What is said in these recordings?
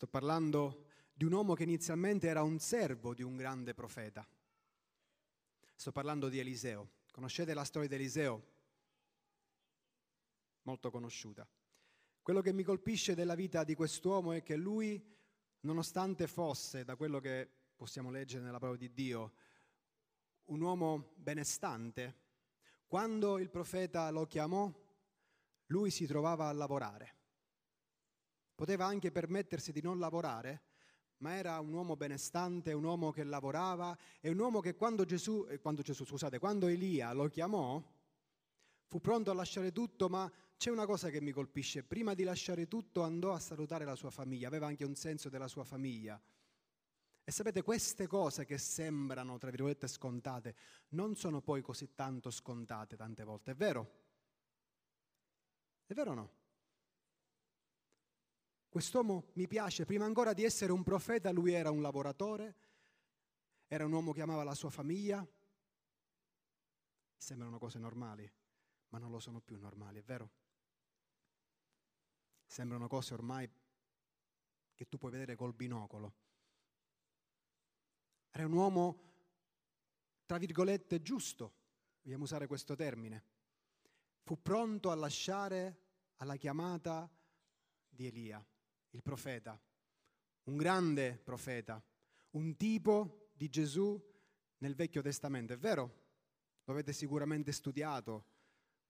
Sto parlando di un uomo che inizialmente era un servo di un grande profeta. Sto parlando di Eliseo. Conoscete la storia di Eliseo? Molto conosciuta. Quello che mi colpisce della vita di quest'uomo è che lui, nonostante fosse, da quello che possiamo leggere nella parola di Dio, un uomo benestante, quando il profeta lo chiamò, lui si trovava a lavorare. Poteva anche permettersi di non lavorare, ma era un uomo benestante, un uomo che lavorava e un uomo che quando Gesù, eh, quando Gesù, scusate, quando Elia lo chiamò, fu pronto a lasciare tutto, ma c'è una cosa che mi colpisce. Prima di lasciare tutto andò a salutare la sua famiglia, aveva anche un senso della sua famiglia. E sapete, queste cose che sembrano, tra virgolette, scontate, non sono poi così tanto scontate tante volte, è vero? È vero o no? Quest'uomo mi piace, prima ancora di essere un profeta, lui era un lavoratore, era un uomo che amava la sua famiglia. Sembrano cose normali, ma non lo sono più normali, è vero? Sembrano cose ormai che tu puoi vedere col binocolo. Era un uomo, tra virgolette, giusto, vogliamo usare questo termine. Fu pronto a lasciare alla chiamata di Elia il profeta, un grande profeta, un tipo di Gesù nel Vecchio Testamento, è vero? Lo avete sicuramente studiato.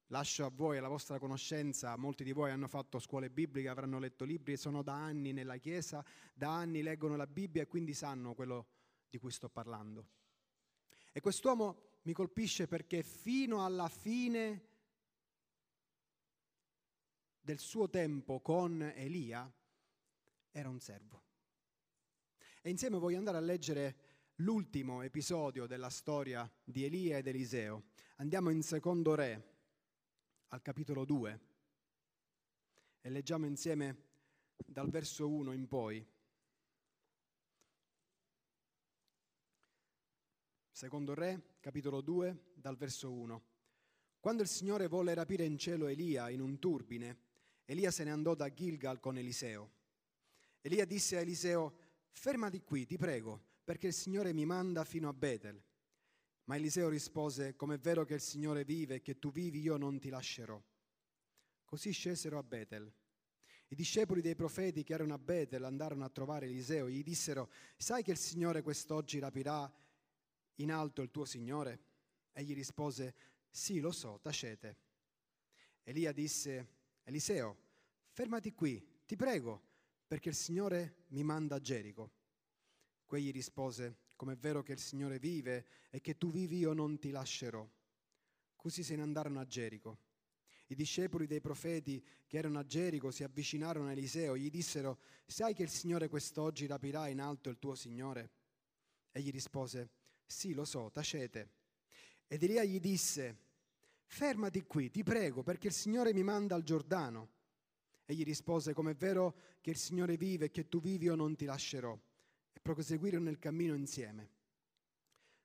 Lascio a voi, alla vostra conoscenza, molti di voi hanno fatto scuole bibliche, avranno letto libri, sono da anni nella Chiesa, da anni leggono la Bibbia e quindi sanno quello di cui sto parlando. E quest'uomo mi colpisce perché fino alla fine del suo tempo con Elia era un servo. E insieme voglio andare a leggere l'ultimo episodio della storia di Elia ed Eliseo. Andiamo in secondo re, al capitolo 2, e leggiamo insieme dal verso 1 in poi. Secondo re, capitolo 2, dal verso 1. Quando il Signore volle rapire in cielo Elia in un turbine, Elia se ne andò da Gilgal con Eliseo. Elia disse a Eliseo, fermati qui, ti prego, perché il Signore mi manda fino a Betel. Ma Eliseo rispose, come è vero che il Signore vive e che tu vivi, io non ti lascerò. Così scesero a Betel. I discepoli dei profeti che erano a Betel andarono a trovare Eliseo e gli dissero, sai che il Signore quest'oggi rapirà in alto il tuo Signore? Egli rispose, sì, lo so, tacete. Elia disse, Eliseo, fermati qui, ti prego perché il Signore mi manda a Gerico. Quegli rispose, come è vero che il Signore vive e che tu vivi io non ti lascerò. Così se ne andarono a Gerico. I discepoli dei profeti che erano a Gerico si avvicinarono a Eliseo e gli dissero, sai che il Signore quest'oggi rapirà in alto il tuo Signore? Egli rispose, sì, lo so, tacete. Ed Elia gli disse, fermati qui, ti prego, perché il Signore mi manda al Giordano. Egli rispose, come è vero che il Signore vive e che tu vivi, io non ti lascerò. E proseguirono nel cammino insieme.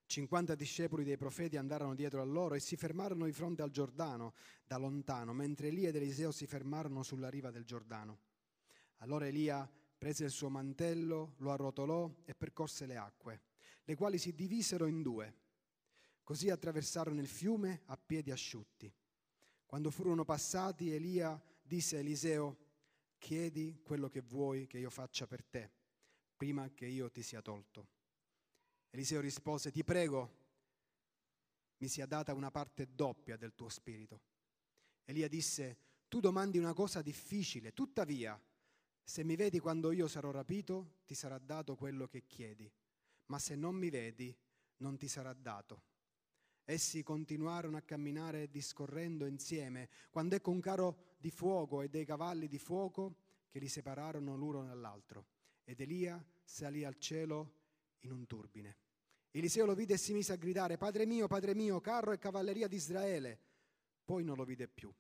Cinquanta discepoli dei profeti andarono dietro a loro e si fermarono di fronte al Giordano da lontano, mentre Elia ed Eliseo si fermarono sulla riva del Giordano. Allora Elia prese il suo mantello, lo arrotolò e percorse le acque, le quali si divisero in due. Così attraversarono il fiume a piedi asciutti. Quando furono passati, Elia disse a Eliseo, chiedi quello che vuoi che io faccia per te, prima che io ti sia tolto. Eliseo rispose, ti prego, mi sia data una parte doppia del tuo spirito. Elia disse, tu domandi una cosa difficile, tuttavia, se mi vedi quando io sarò rapito, ti sarà dato quello che chiedi, ma se non mi vedi, non ti sarà dato. Essi continuarono a camminare discorrendo insieme, quando ecco un carro di fuoco e dei cavalli di fuoco che li separarono l'uno dall'altro. Ed Elia salì al cielo in un turbine. Eliseo lo vide e si mise a gridare, Padre mio, Padre mio, carro e cavalleria di Israele. Poi non lo vide più.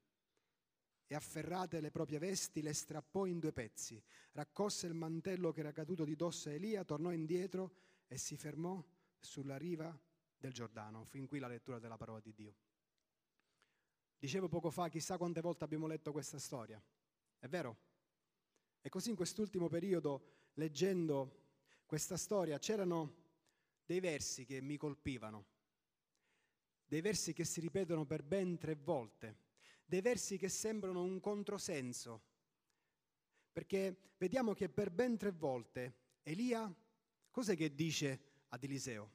E afferrate le proprie vesti, le strappò in due pezzi, raccolse il mantello che era caduto di dosso a Elia, tornò indietro e si fermò sulla riva del Giordano. Fin qui la lettura della parola di Dio. Dicevo poco fa, chissà quante volte abbiamo letto questa storia. È vero? E così in quest'ultimo periodo, leggendo questa storia, c'erano dei versi che mi colpivano, dei versi che si ripetono per ben tre volte, dei versi che sembrano un controsenso, perché vediamo che per ben tre volte Elia, cos'è che dice ad Eliseo?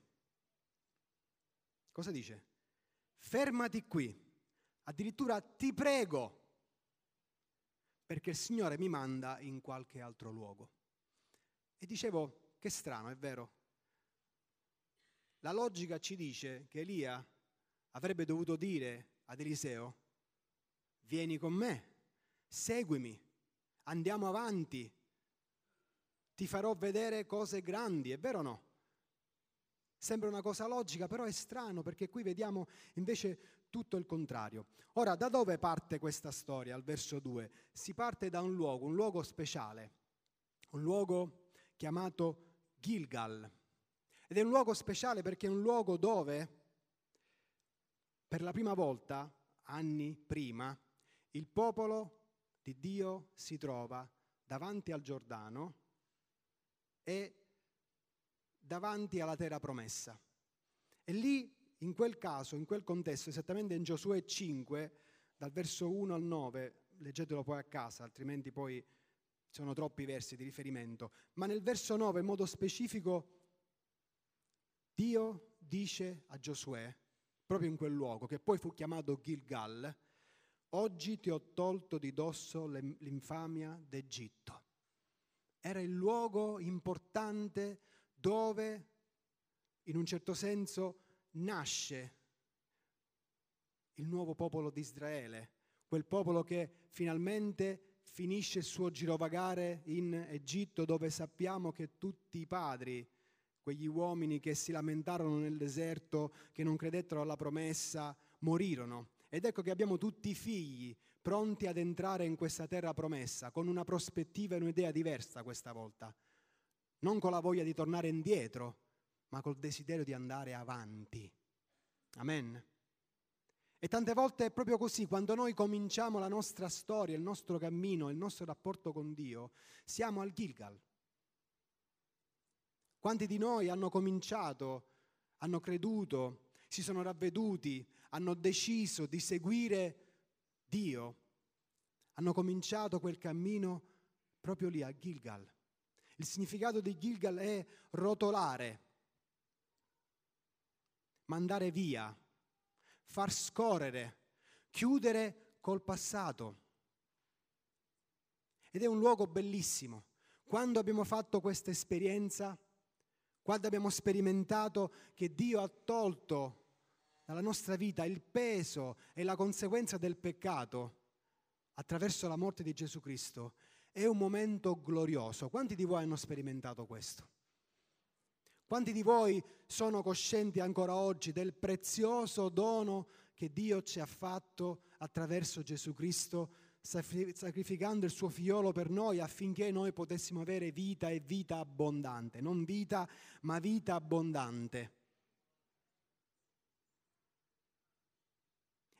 Cosa dice? Fermati qui, addirittura ti prego, perché il Signore mi manda in qualche altro luogo. E dicevo, che strano, è vero? La logica ci dice che Elia avrebbe dovuto dire ad Eliseo, vieni con me, seguimi, andiamo avanti, ti farò vedere cose grandi, è vero o no? Sembra una cosa logica, però è strano perché qui vediamo invece tutto il contrario. Ora, da dove parte questa storia? Al verso 2. Si parte da un luogo, un luogo speciale, un luogo chiamato Gilgal. Ed è un luogo speciale perché è un luogo dove, per la prima volta, anni prima, il popolo di Dio si trova davanti al Giordano e davanti alla terra promessa. E lì, in quel caso, in quel contesto, esattamente in Giosuè 5, dal verso 1 al 9, leggetelo poi a casa, altrimenti poi sono troppi versi di riferimento, ma nel verso 9 in modo specifico Dio dice a Giosuè, proprio in quel luogo, che poi fu chiamato Gilgal, oggi ti ho tolto di dosso l'infamia d'Egitto. Era il luogo importante dove, in un certo senso, nasce il nuovo popolo di Israele, quel popolo che finalmente finisce il suo girovagare in Egitto, dove sappiamo che tutti i padri quegli uomini che si lamentarono nel deserto, che non credettero alla promessa, morirono. Ed ecco che abbiamo tutti i figli pronti ad entrare in questa terra promessa, con una prospettiva e un'idea diversa questa volta. Non con la voglia di tornare indietro, ma col desiderio di andare avanti. Amen. E tante volte è proprio così, quando noi cominciamo la nostra storia, il nostro cammino, il nostro rapporto con Dio, siamo al Gilgal. Quanti di noi hanno cominciato, hanno creduto, si sono ravveduti, hanno deciso di seguire Dio, hanno cominciato quel cammino proprio lì a Gilgal. Il significato di Gilgal è rotolare, mandare via, far scorrere, chiudere col passato. Ed è un luogo bellissimo. Quando abbiamo fatto questa esperienza, quando abbiamo sperimentato che Dio ha tolto dalla nostra vita il peso e la conseguenza del peccato attraverso la morte di Gesù Cristo, è un momento glorioso. Quanti di voi hanno sperimentato questo? Quanti di voi sono coscienti ancora oggi del prezioso dono che Dio ci ha fatto attraverso Gesù Cristo sacrificando il suo figliolo per noi affinché noi potessimo avere vita e vita abbondante, non vita ma vita abbondante.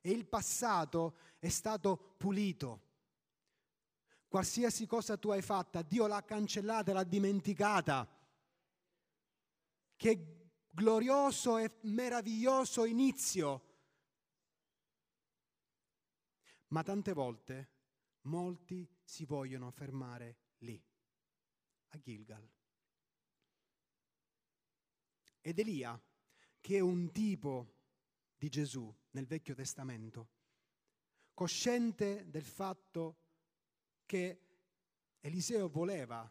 E il passato è stato pulito. Qualsiasi cosa tu hai fatta, Dio l'ha cancellata, l'ha dimenticata. Che glorioso e meraviglioso inizio ma tante volte molti si vogliono fermare lì, a Gilgal. Ed Elia, che è un tipo di Gesù nel Vecchio Testamento, cosciente del fatto che Eliseo voleva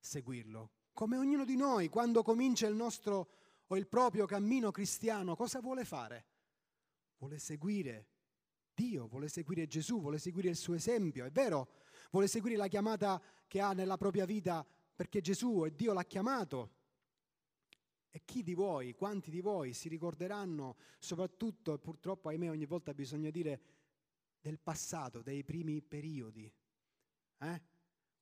seguirlo, come ognuno di noi quando comincia il nostro o il proprio cammino cristiano, cosa vuole fare? Vuole seguire Dio, vuole seguire Gesù, vuole seguire il suo esempio, è vero, vuole seguire la chiamata che ha nella propria vita perché Gesù e Dio l'ha chiamato. E chi di voi, quanti di voi si ricorderanno, soprattutto, purtroppo ahimè ogni volta bisogna dire, del passato, dei primi periodi? Eh?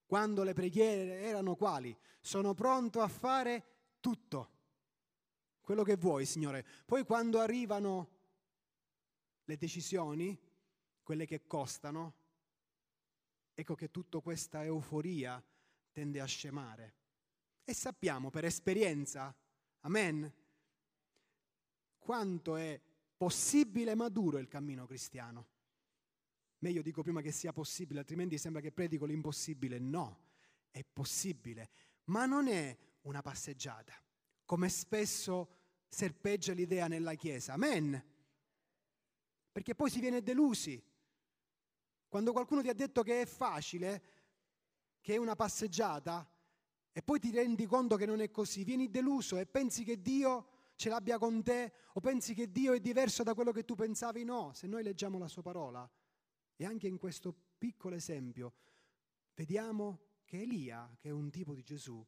Quando le preghiere erano quali? Sono pronto a fare tutto, quello che vuoi, Signore. Poi quando arrivano le decisioni, quelle che costano, ecco che tutta questa euforia tende a scemare. E sappiamo per esperienza, amen, quanto è possibile e maduro il cammino cristiano. Meglio dico prima che sia possibile, altrimenti sembra che predico l'impossibile. No, è possibile, ma non è una passeggiata, come spesso serpeggia l'idea nella Chiesa. Amen. Perché poi si viene delusi. Quando qualcuno ti ha detto che è facile, che è una passeggiata, e poi ti rendi conto che non è così, vieni deluso e pensi che Dio ce l'abbia con te o pensi che Dio è diverso da quello che tu pensavi? No, se noi leggiamo la sua parola e anche in questo piccolo esempio vediamo che Elia, che è un tipo di Gesù,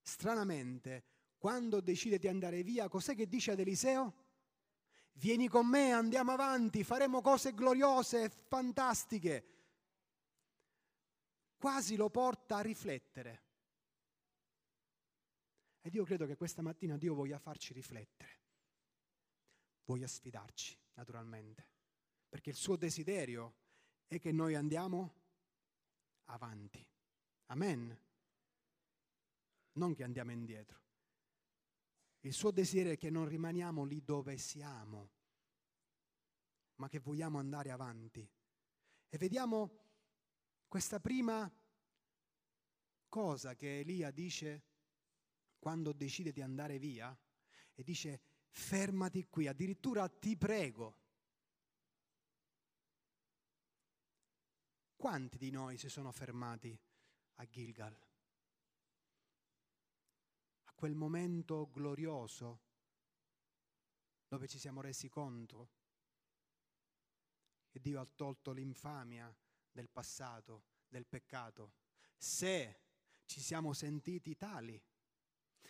stranamente, quando decide di andare via, cos'è che dice ad Eliseo? Vieni con me, andiamo avanti, faremo cose gloriose, fantastiche. Quasi lo porta a riflettere. Ed io credo che questa mattina Dio voglia farci riflettere, voglia sfidarci, naturalmente, perché il suo desiderio è che noi andiamo avanti. Amen. Non che andiamo indietro. Il suo desiderio è che non rimaniamo lì dove siamo, ma che vogliamo andare avanti. E vediamo questa prima cosa che Elia dice quando decide di andare via e dice fermati qui, addirittura ti prego. Quanti di noi si sono fermati a Gilgal? A quel momento glorioso dove ci siamo resi conto che Dio ha tolto l'infamia del passato, del peccato, se ci siamo sentiti tali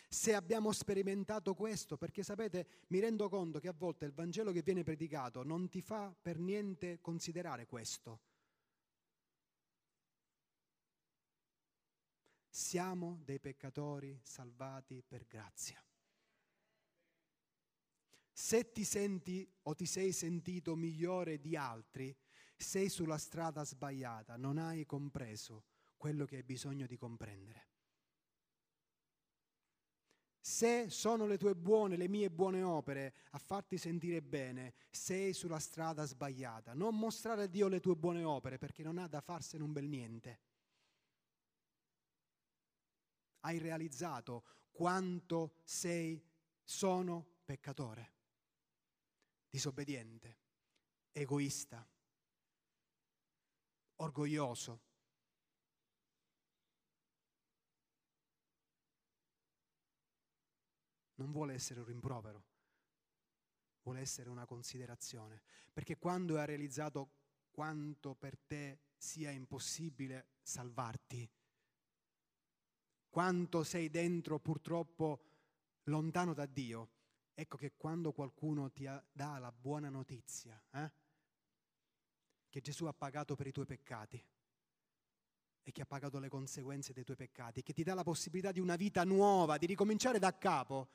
se abbiamo sperimentato questo, perché sapete, mi rendo conto che a volte il Vangelo che viene predicato non ti fa per niente considerare questo. Siamo dei peccatori salvati per grazia. Se ti senti o ti sei sentito migliore di altri, sei sulla strada sbagliata, non hai compreso quello che hai bisogno di comprendere. Se sono le tue buone, le mie buone opere a farti sentire bene, sei sulla strada sbagliata. Non mostrare a Dio le tue buone opere perché non ha da farsene un bel niente. Hai realizzato quanto sei, sono peccatore, disobbediente, egoista, orgoglioso. Non vuole essere un rimprovero, vuole essere una considerazione, perché quando hai realizzato quanto per te sia impossibile salvarti, quanto sei dentro purtroppo lontano da Dio, ecco che quando qualcuno ti dà la buona notizia, eh, che Gesù ha pagato per i tuoi peccati, e che ha pagato le conseguenze dei tuoi peccati, che ti dà la possibilità di una vita nuova, di ricominciare da capo,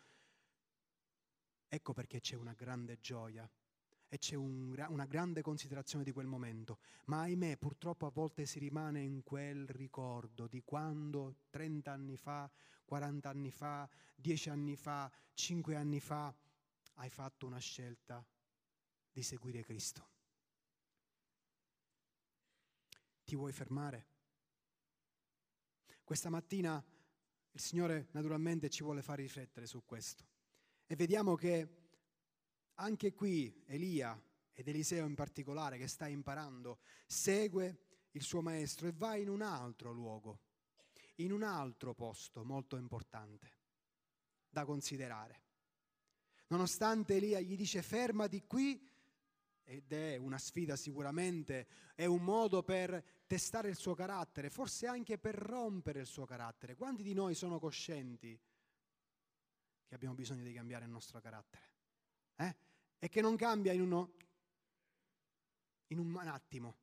Ecco perché c'è una grande gioia e c'è un, una grande considerazione di quel momento. Ma ahimè, purtroppo a volte si rimane in quel ricordo di quando 30 anni fa, 40 anni fa, 10 anni fa, 5 anni fa hai fatto una scelta di seguire Cristo. Ti vuoi fermare? Questa mattina il Signore naturalmente ci vuole fare riflettere su questo. E vediamo che anche qui Elia ed Eliseo in particolare, che sta imparando, segue il suo maestro e va in un altro luogo, in un altro posto molto importante da considerare. Nonostante Elia gli dice fermati qui, ed è una sfida sicuramente, è un modo per testare il suo carattere, forse anche per rompere il suo carattere. Quanti di noi sono coscienti che abbiamo bisogno di cambiare il nostro carattere. Eh? E che non cambia in, uno, in un attimo.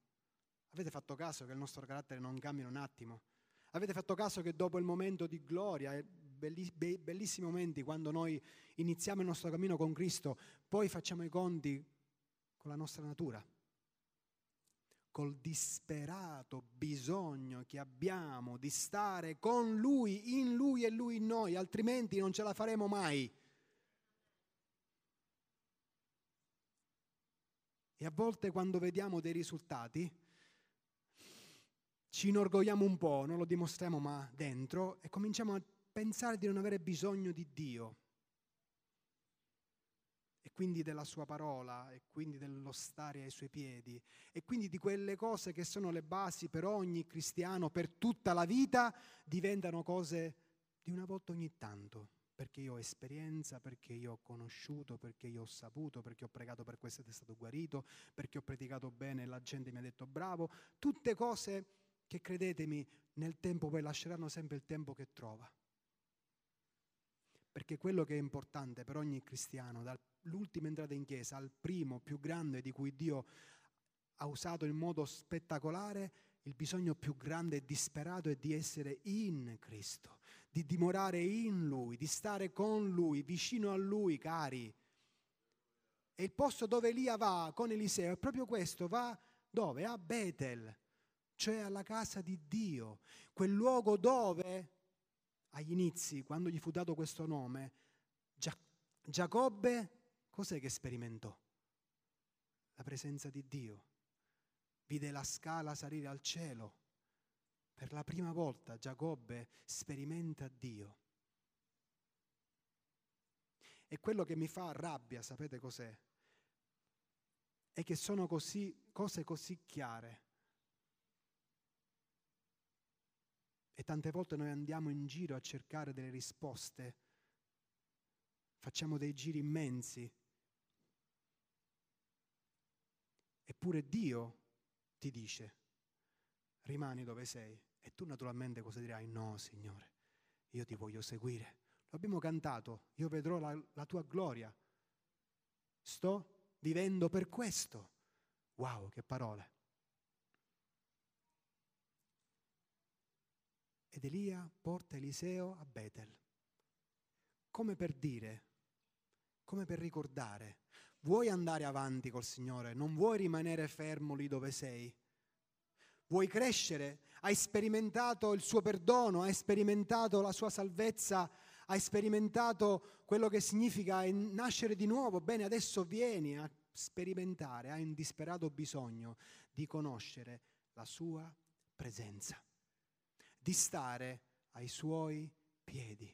Avete fatto caso che il nostro carattere non cambia in un attimo? Avete fatto caso che dopo il momento di gloria, bellissimi momenti quando noi iniziamo il nostro cammino con Cristo, poi facciamo i conti con la nostra natura, col disperato bisogno che abbiamo di stare con Lui, in Lui e Lui in noi, altrimenti non ce la faremo mai. E a volte quando vediamo dei risultati ci inorgogliamo un po', non lo dimostriamo ma dentro e cominciamo a pensare di non avere bisogno di Dio. E quindi della sua parola e quindi dello stare ai suoi piedi e quindi di quelle cose che sono le basi per ogni cristiano per tutta la vita diventano cose di una volta ogni tanto perché io ho esperienza, perché io ho conosciuto, perché io ho saputo, perché ho pregato per questo ed è stato guarito, perché ho predicato bene e la gente mi ha detto bravo, tutte cose che credetemi nel tempo poi lasceranno sempre il tempo che trova. Perché quello che è importante per ogni cristiano, dall'ultima entrata in chiesa al primo più grande di cui Dio ha usato in modo spettacolare, il bisogno più grande e disperato è di essere in Cristo, di dimorare in Lui, di stare con Lui, vicino a Lui, cari. E il posto dove Elia va con Eliseo è proprio questo, va dove? A Betel, cioè alla casa di Dio, quel luogo dove, agli inizi, quando gli fu dato questo nome, Giacobbe, cos'è che sperimentò? La presenza di Dio. Vide la scala salire al cielo per la prima volta Giacobbe sperimenta Dio. E quello che mi fa rabbia, sapete cos'è? È che sono così, cose così chiare. E tante volte noi andiamo in giro a cercare delle risposte, facciamo dei giri immensi. Eppure Dio ti dice, rimani dove sei. E tu naturalmente cosa dirai? No, Signore, io ti voglio seguire. Lo abbiamo cantato, io vedrò la, la tua gloria. Sto vivendo per questo. Wow, che parole. Ed Elia porta Eliseo a Betel, come per dire, come per ricordare, vuoi andare avanti col Signore, non vuoi rimanere fermo lì dove sei. Vuoi crescere? Hai sperimentato il suo perdono, hai sperimentato la sua salvezza, hai sperimentato quello che significa nascere di nuovo. Bene, adesso vieni a sperimentare, hai un disperato bisogno di conoscere la sua presenza, di stare ai suoi piedi,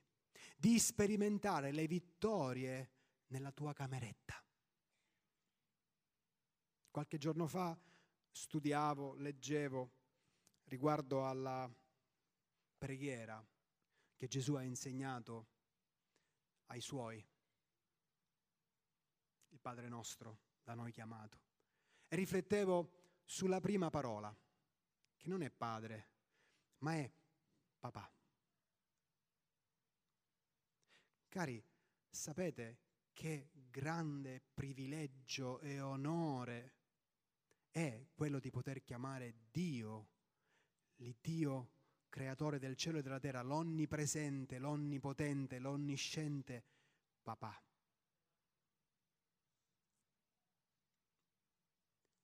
di sperimentare le vittorie nella tua cameretta. Qualche giorno fa studiavo, leggevo riguardo alla preghiera che Gesù ha insegnato ai suoi, il Padre nostro da noi chiamato, e riflettevo sulla prima parola, che non è padre, ma è papà. Cari, sapete che grande privilegio e onore è quello di poter chiamare Dio, l'Iddio creatore del cielo e della terra, l'onnipresente, l'onnipotente, l'onnisciente papà.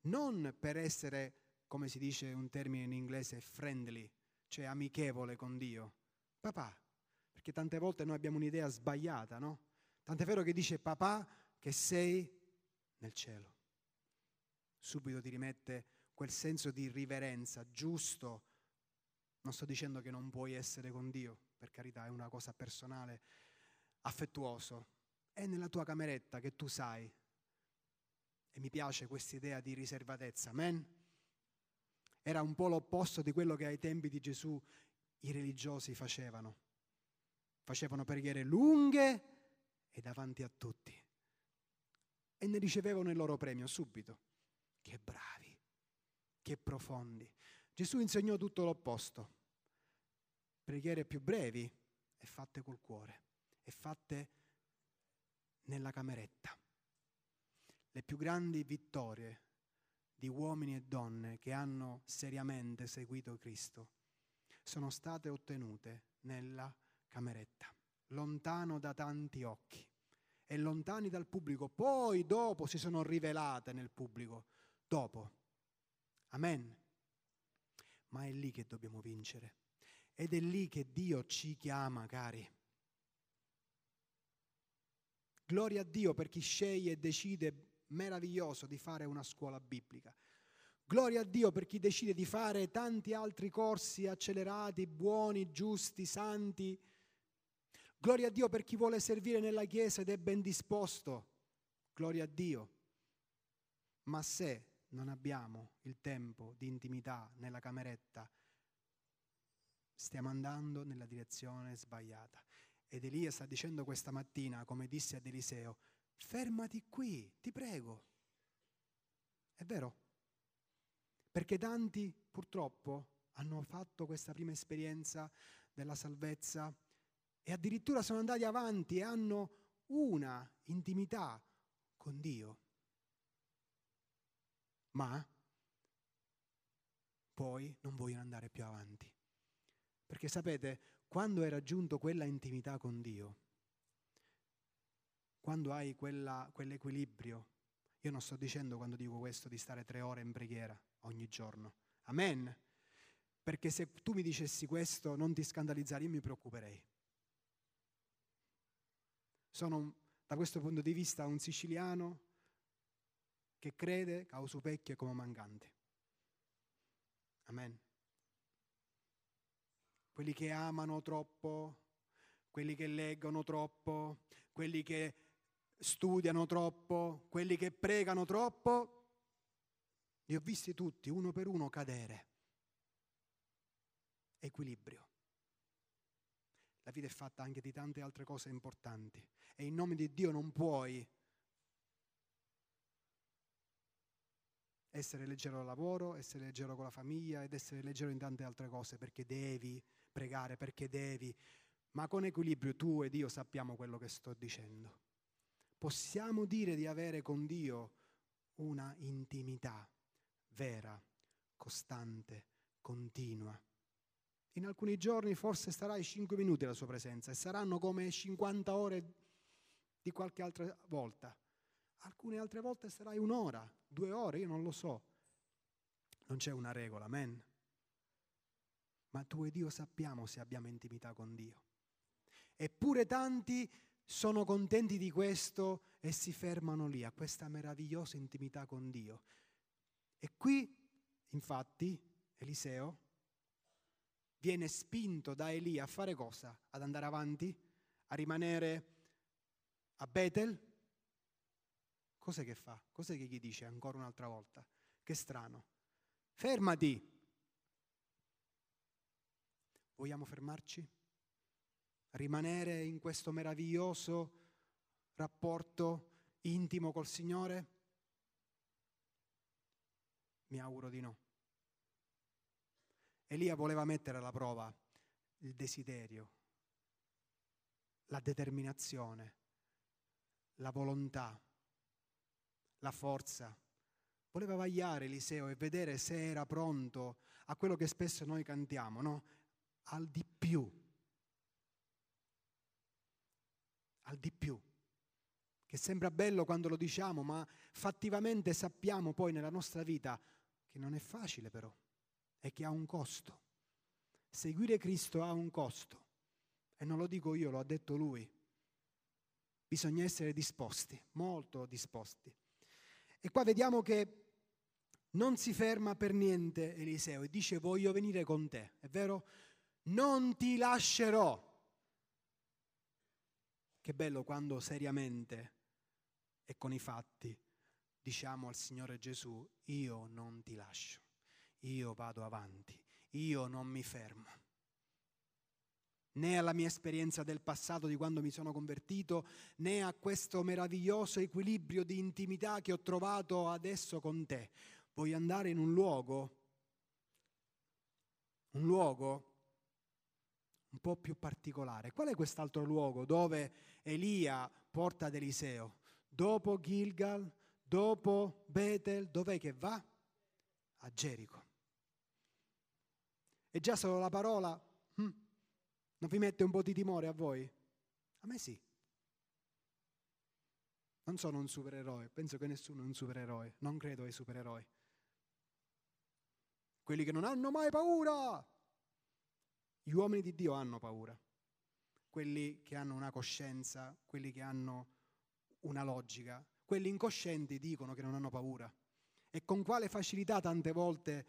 Non per essere, come si dice un termine in inglese, friendly, cioè amichevole con Dio. Papà, perché tante volte noi abbiamo un'idea sbagliata, no? Tant'è vero che dice papà che sei nel cielo subito ti rimette quel senso di riverenza, giusto. Non sto dicendo che non puoi essere con Dio, per carità, è una cosa personale, affettuoso. È nella tua cameretta che tu sai. E mi piace questa idea di riservatezza. Amen? Era un po' l'opposto di quello che ai tempi di Gesù i religiosi facevano. Facevano preghiere lunghe e davanti a tutti. E ne ricevevano il loro premio subito. Che bravi, che profondi. Gesù insegnò tutto l'opposto. Preghiere più brevi e fatte col cuore, e fatte nella cameretta. Le più grandi vittorie di uomini e donne che hanno seriamente seguito Cristo sono state ottenute nella cameretta, lontano da tanti occhi e lontani dal pubblico. Poi dopo si sono rivelate nel pubblico dopo, Amen. Ma è lì che dobbiamo vincere. Ed è lì che Dio ci chiama, cari. Gloria a Dio per chi sceglie e decide meraviglioso di fare una scuola biblica. Gloria a Dio per chi decide di fare tanti altri corsi accelerati, buoni, giusti, santi. Gloria a Dio per chi vuole servire nella Chiesa ed è ben disposto. Gloria a Dio. Ma se non abbiamo il tempo di intimità nella cameretta, stiamo andando nella direzione sbagliata. Ed Elia sta dicendo questa mattina, come disse ad Eliseo, fermati qui, ti prego. È vero? Perché tanti purtroppo hanno fatto questa prima esperienza della salvezza e addirittura sono andati avanti e hanno una intimità con Dio. Ma poi non vogliono andare più avanti. Perché sapete, quando hai raggiunto quella intimità con Dio, quando hai quella, quell'equilibrio, io non sto dicendo quando dico questo di stare tre ore in preghiera ogni giorno, amen, perché se tu mi dicessi questo non ti scandalizzare, io mi preoccuperei. Sono da questo punto di vista un siciliano che crede che Ausupecchio è come mancante. Amen quelli che amano troppo, quelli che leggono troppo, quelli che studiano troppo, quelli che pregano troppo. Li ho visti tutti, uno per uno, cadere. Equilibrio. La vita è fatta anche di tante altre cose importanti e in nome di Dio non puoi essere leggero al lavoro, essere leggero con la famiglia ed essere leggero in tante altre cose perché devi pregare perché devi, ma con equilibrio tu ed io sappiamo quello che sto dicendo. Possiamo dire di avere con Dio una intimità vera, costante, continua. In alcuni giorni forse starai 5 minuti alla sua presenza e saranno come 50 ore di qualche altra volta. Alcune altre volte sarai un'ora, due ore, io non lo so. Non c'è una regola, amen ma tu e Dio sappiamo se abbiamo intimità con Dio. Eppure tanti sono contenti di questo e si fermano lì, a questa meravigliosa intimità con Dio. E qui, infatti, Eliseo viene spinto da Elia a fare cosa? Ad andare avanti? A rimanere a Betel? Cos'è che fa? Cos'è che gli dice ancora un'altra volta? Che strano. Fermati, Vogliamo fermarci? Rimanere in questo meraviglioso rapporto intimo col Signore? Mi auguro di no. Elia voleva mettere alla prova il desiderio, la determinazione, la volontà, la forza. Voleva vagliare Eliseo e vedere se era pronto a quello che spesso noi cantiamo, no? al di più. Al di più. Che sembra bello quando lo diciamo, ma fattivamente sappiamo poi nella nostra vita che non è facile però e che ha un costo. Seguire Cristo ha un costo. E non lo dico io, lo ha detto lui. Bisogna essere disposti, molto disposti. E qua vediamo che non si ferma per niente Eliseo e dice voglio venire con te. È vero? non ti lascerò. Che bello quando seriamente e con i fatti diciamo al Signore Gesù, io non ti lascio, io vado avanti, io non mi fermo. Né alla mia esperienza del passato di quando mi sono convertito, né a questo meraviglioso equilibrio di intimità che ho trovato adesso con te. Voglio andare in un luogo, un luogo un po' più particolare. Qual è quest'altro luogo dove Elia porta ad Eliseo? Dopo Gilgal, dopo Betel, dov'è che va? A Gerico. E già solo la parola hm, non vi mette un po' di timore a voi? A me sì. Non sono un supereroe, penso che nessuno è un supereroe, non credo ai supereroi. quelli che non hanno mai paura. Gli uomini di Dio hanno paura, quelli che hanno una coscienza, quelli che hanno una logica, quelli incoscienti dicono che non hanno paura. E con quale facilità tante volte,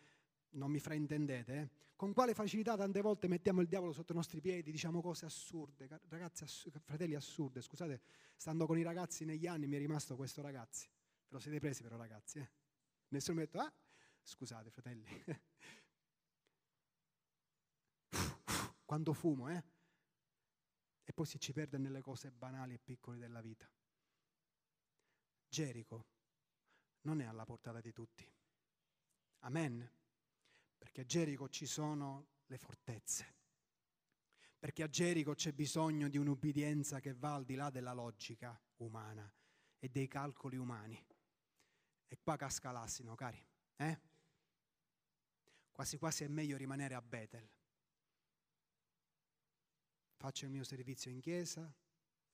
non mi fraintendete, eh? con quale facilità tante volte mettiamo il diavolo sotto i nostri piedi, diciamo cose assurde, ragazzi, ass- fratelli assurde, scusate, stando con i ragazzi negli anni mi è rimasto questo ragazzi, ve lo siete presi però ragazzi, eh? Nessuno mi ha detto, ah, scusate fratelli, quando fumo, eh? E poi si ci perde nelle cose banali e piccole della vita. Gerico non è alla portata di tutti. Amen. Perché a Gerico ci sono le fortezze. Perché a Gerico c'è bisogno di un'ubbidienza che va al di là della logica umana e dei calcoli umani. E qua casca l'assino, cari. Eh? Quasi quasi è meglio rimanere a Betel. Faccio il mio servizio in chiesa,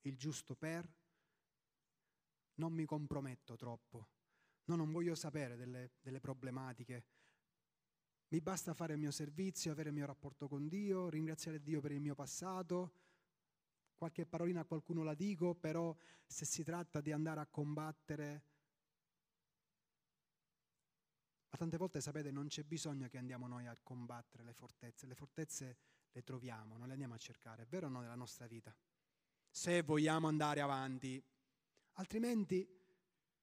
il giusto per, non mi comprometto troppo, no, non voglio sapere delle, delle problematiche. Mi basta fare il mio servizio, avere il mio rapporto con Dio, ringraziare Dio per il mio passato. Qualche parolina a qualcuno la dico, però se si tratta di andare a combattere... Ma tante volte sapete non c'è bisogno che andiamo noi a combattere le fortezze, le fortezze le troviamo, non le andiamo a cercare, è vero o no nella nostra vita? Se vogliamo andare avanti, altrimenti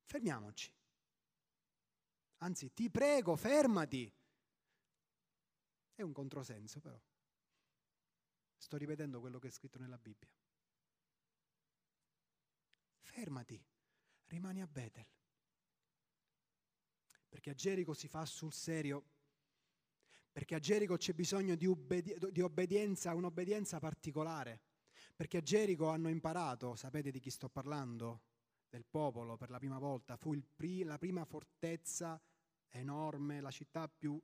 fermiamoci. Anzi, ti prego, fermati. È un controsenso però. Sto ripetendo quello che è scritto nella Bibbia. Fermati, rimani a Betel. Perché a Gerico si fa sul serio, perché a Gerico c'è bisogno di, obbedi- di obbedienza, un'obbedienza particolare. Perché a Gerico hanno imparato, sapete di chi sto parlando? del popolo per la prima volta, fu pri- la prima fortezza enorme, la città più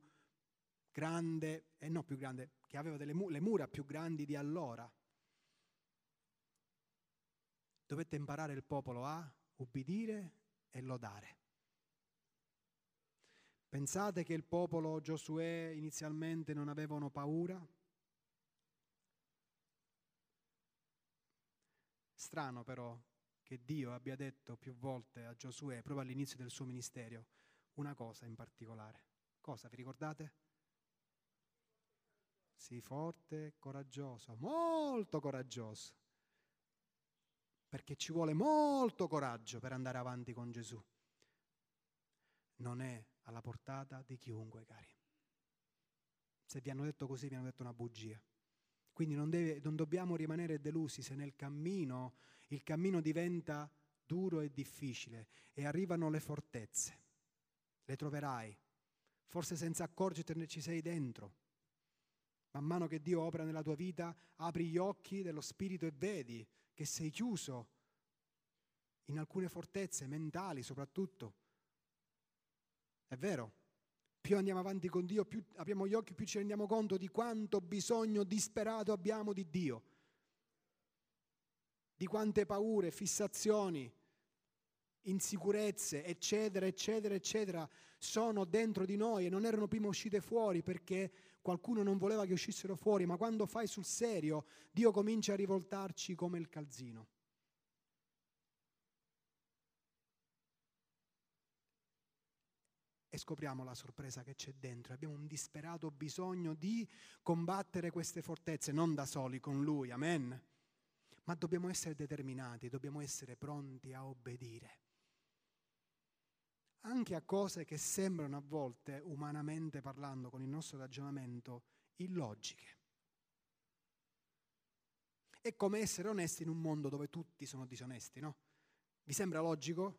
grande, e eh, non più grande, che aveva delle mu- le mura più grandi di allora. Dovette imparare il popolo a ubbidire e lodare. Pensate che il popolo Giosuè inizialmente non avevano paura? Strano però che Dio abbia detto più volte a Giosuè, proprio all'inizio del suo ministero, una cosa in particolare. Cosa, vi ricordate? Sii forte, coraggioso, molto coraggioso. Perché ci vuole molto coraggio per andare avanti con Gesù. Non è alla portata di chiunque, cari. Se vi hanno detto così, vi hanno detto una bugia. Quindi non, deve, non dobbiamo rimanere delusi se nel cammino il cammino diventa duro e difficile e arrivano le fortezze. Le troverai. Forse senza accorgertene ci sei dentro. Man mano che Dio opera nella tua vita, apri gli occhi dello spirito e vedi che sei chiuso in alcune fortezze mentali soprattutto. È vero? Più andiamo avanti con Dio, più apriamo gli occhi, più ci rendiamo conto di quanto bisogno disperato abbiamo di Dio, di quante paure, fissazioni, insicurezze, eccetera, eccetera, eccetera, sono dentro di noi e non erano prima uscite fuori perché qualcuno non voleva che uscissero fuori, ma quando fai sul serio, Dio comincia a rivoltarci come il calzino. e scopriamo la sorpresa che c'è dentro. Abbiamo un disperato bisogno di combattere queste fortezze, non da soli, con Lui, amen. Ma dobbiamo essere determinati, dobbiamo essere pronti a obbedire. Anche a cose che sembrano a volte, umanamente parlando, con il nostro ragionamento, illogiche. È come essere onesti in un mondo dove tutti sono disonesti, no? Vi sembra logico?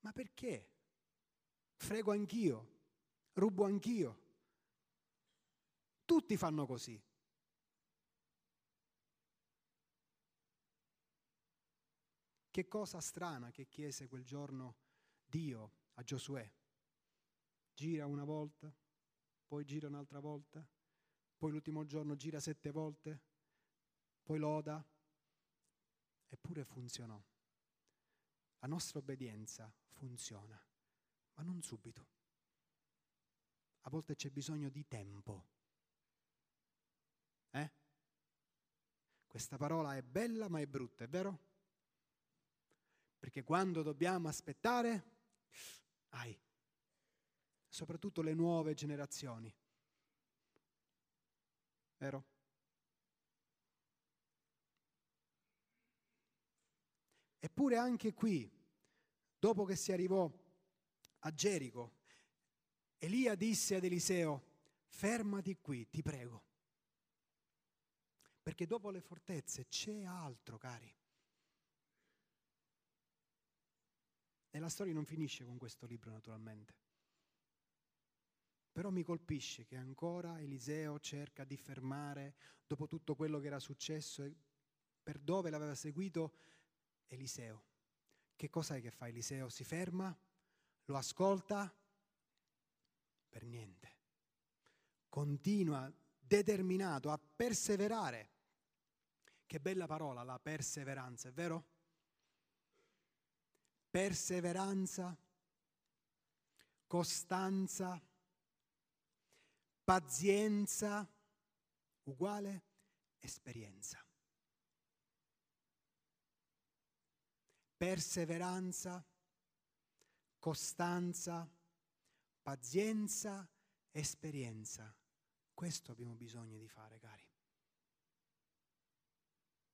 Ma perché? frego anch'io, rubo anch'io. Tutti fanno così. Che cosa strana che chiese quel giorno Dio a Giosuè. Gira una volta, poi gira un'altra volta, poi l'ultimo giorno gira sette volte, poi loda, eppure funzionò. La nostra obbedienza funziona ma non subito. a volte c'è bisogno di tempo. Eh? Questa parola è bella ma è brutta, è vero? Perché quando dobbiamo aspettare, ai, soprattutto le nuove generazioni, vero? Eppure anche qui, dopo che si arrivò a Gerico, Elia disse ad Eliseo, fermati qui, ti prego. Perché dopo le fortezze c'è altro, cari. E la storia non finisce con questo libro, naturalmente. Però mi colpisce che ancora Eliseo cerca di fermare, dopo tutto quello che era successo, per dove l'aveva seguito Eliseo. Che cosa è che fa Eliseo? Si ferma, lo ascolta, per niente. Continua determinato a perseverare. Che bella parola la perseveranza, è vero? Perseveranza, costanza, pazienza, uguale esperienza. Perseveranza, costanza, pazienza, esperienza. Questo abbiamo bisogno di fare, cari.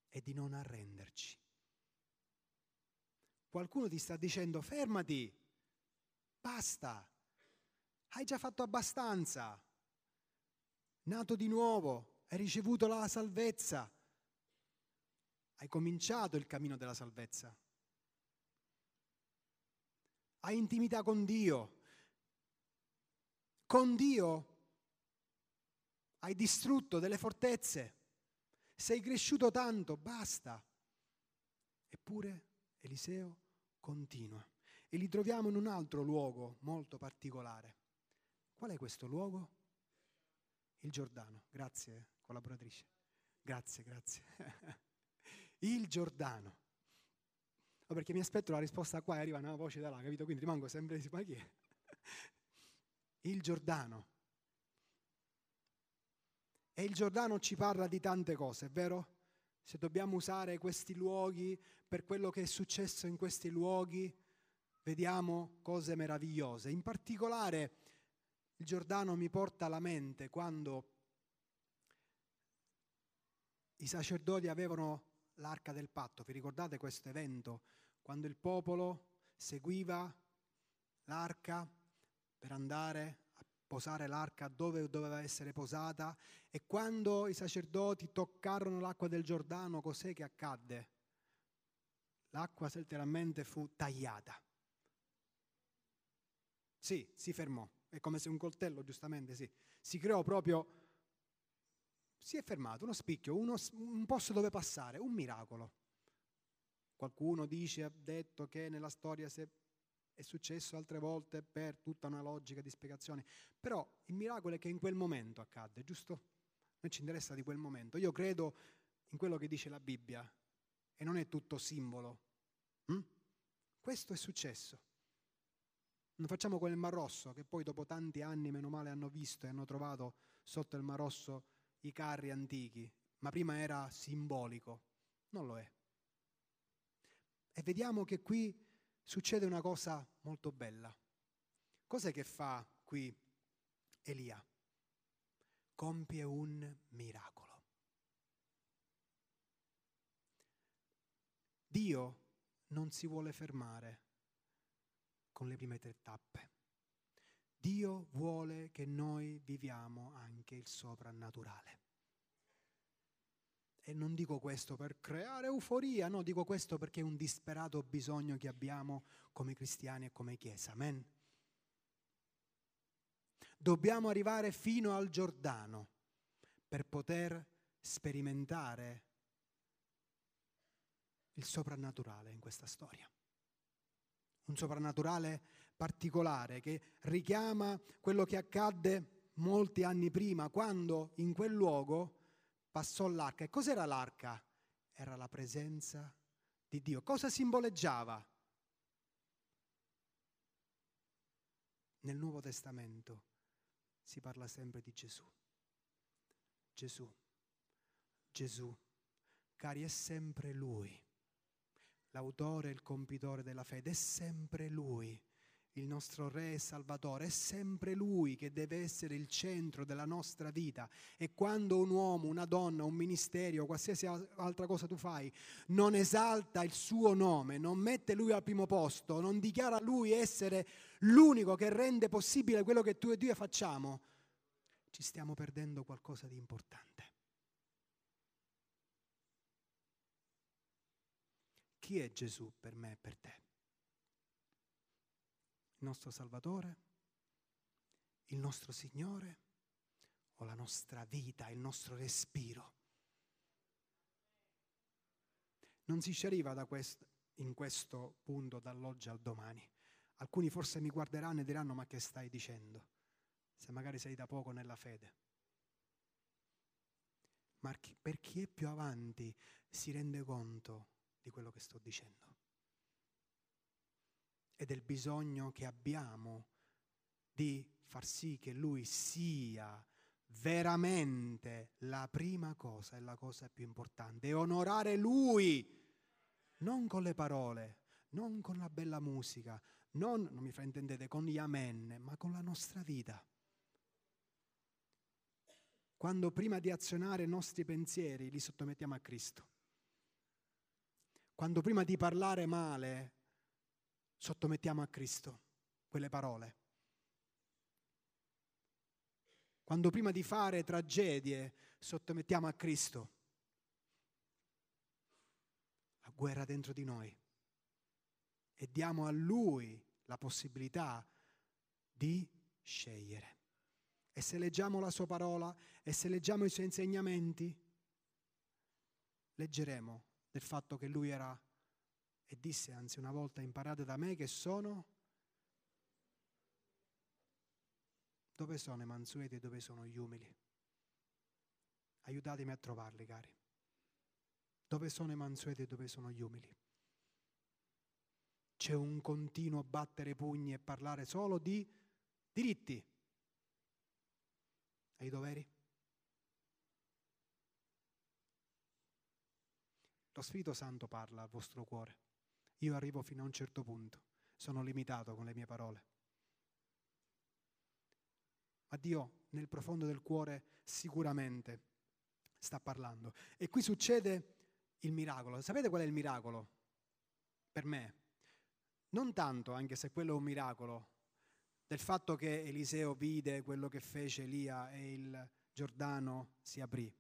E di non arrenderci. Qualcuno ti sta dicendo fermati, basta, hai già fatto abbastanza, nato di nuovo, hai ricevuto la salvezza, hai cominciato il cammino della salvezza, hai intimità con Dio, con Dio hai distrutto delle fortezze, sei cresciuto tanto, basta. Eppure Eliseo continua e li troviamo in un altro luogo molto particolare. Qual è questo luogo? Il Giordano. Grazie, collaboratrice. Grazie, grazie. Il Giordano. No, perché mi aspetto la risposta qua e arriva una voce da là, capito? Quindi rimango sempre, ma chi è? il Giordano. E il Giordano ci parla di tante cose, è vero? Se dobbiamo usare questi luoghi per quello che è successo in questi luoghi, vediamo cose meravigliose. In particolare il Giordano mi porta alla mente quando i sacerdoti avevano l'arca del patto. Vi ricordate questo evento? Quando il popolo seguiva l'arca per andare a posare l'arca dove doveva essere posata e quando i sacerdoti toccarono l'acqua del Giordano, cos'è che accadde? L'acqua letteralmente fu tagliata. Sì, si fermò. È come se un coltello, giustamente, sì. Si creò proprio, si è fermato, uno spicchio, uno, un posto dove passare, un miracolo. Qualcuno dice, ha detto che nella storia è successo altre volte per tutta una logica di spiegazione, però il miracolo è che in quel momento accadde, giusto? Noi ci interessa di quel momento. Io credo in quello che dice la Bibbia e non è tutto simbolo. Hm? Questo è successo. Non facciamo come il Mar Rosso, che poi dopo tanti anni, meno male, hanno visto e hanno trovato sotto il Mar Rosso i carri antichi, ma prima era simbolico. Non lo è. E vediamo che qui succede una cosa molto bella. Cos'è che fa qui Elia? Compie un miracolo. Dio non si vuole fermare con le prime tre tappe. Dio vuole che noi viviamo anche il soprannaturale. E non dico questo per creare euforia, no, dico questo perché è un disperato bisogno che abbiamo come cristiani e come Chiesa. Amen. Dobbiamo arrivare fino al Giordano per poter sperimentare il soprannaturale in questa storia. Un soprannaturale particolare che richiama quello che accadde molti anni prima, quando in quel luogo passò l'arca. E cos'era l'arca? Era la presenza di Dio. Cosa simboleggiava? Nel Nuovo Testamento si parla sempre di Gesù. Gesù, Gesù, cari, è sempre Lui. L'autore e il compitore della fede è sempre Lui il nostro Re e Salvatore, è sempre Lui che deve essere il centro della nostra vita. E quando un uomo, una donna, un ministero, qualsiasi altra cosa tu fai, non esalta il suo nome, non mette Lui al primo posto, non dichiara Lui essere l'unico che rende possibile quello che tu e Dio facciamo, ci stiamo perdendo qualcosa di importante. Chi è Gesù per me e per te? il nostro Salvatore, il nostro Signore o la nostra vita, il nostro respiro. Non si ci arriva questo, in questo punto dall'oggi al domani. Alcuni forse mi guarderanno e diranno ma che stai dicendo? Se magari sei da poco nella fede. Ma per chi è più avanti si rende conto di quello che sto dicendo e del bisogno che abbiamo di far sì che Lui sia veramente la prima cosa e la cosa più importante, e onorare Lui, non con le parole, non con la bella musica, non, non mi fraintendete, con gli amen, ma con la nostra vita. Quando prima di azionare i nostri pensieri li sottomettiamo a Cristo. Quando prima di parlare male sottomettiamo a Cristo quelle parole. Quando prima di fare tragedie sottomettiamo a Cristo la guerra dentro di noi e diamo a Lui la possibilità di scegliere. E se leggiamo la sua parola e se leggiamo i suoi insegnamenti, leggeremo del fatto che Lui era e disse anzi una volta imparate da me che sono dove sono i mansueti e dove sono gli umili? Aiutatemi a trovarli cari. Dove sono i mansueti e dove sono gli umili? C'è un continuo battere pugni e parlare solo di diritti. E i doveri lo Spirito Santo parla al vostro cuore io arrivo fino a un certo punto, sono limitato con le mie parole. Ma Dio nel profondo del cuore sicuramente sta parlando. E qui succede il miracolo. Sapete qual è il miracolo? Per me. Non tanto, anche se quello è un miracolo, del fatto che Eliseo vide quello che fece Elia e il Giordano si aprì.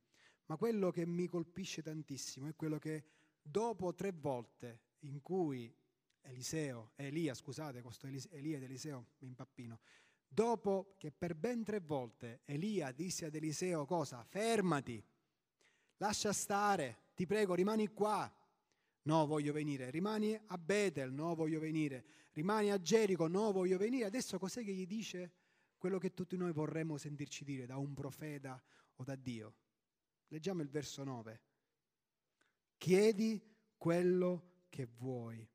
Ma quello che mi colpisce tantissimo è quello che dopo tre volte in cui Eliseo, Elia, scusate, questo Elia ed Eliseo mi impappino, dopo che per ben tre volte Elia disse ad Eliseo cosa? Fermati, lascia stare, ti prego, rimani qua. No, voglio venire. Rimani a Betel, no, voglio venire. Rimani a Gerico, no, voglio venire. Adesso cos'è che gli dice quello che tutti noi vorremmo sentirci dire da un profeta o da Dio? Leggiamo il verso 9. Chiedi quello che vuoi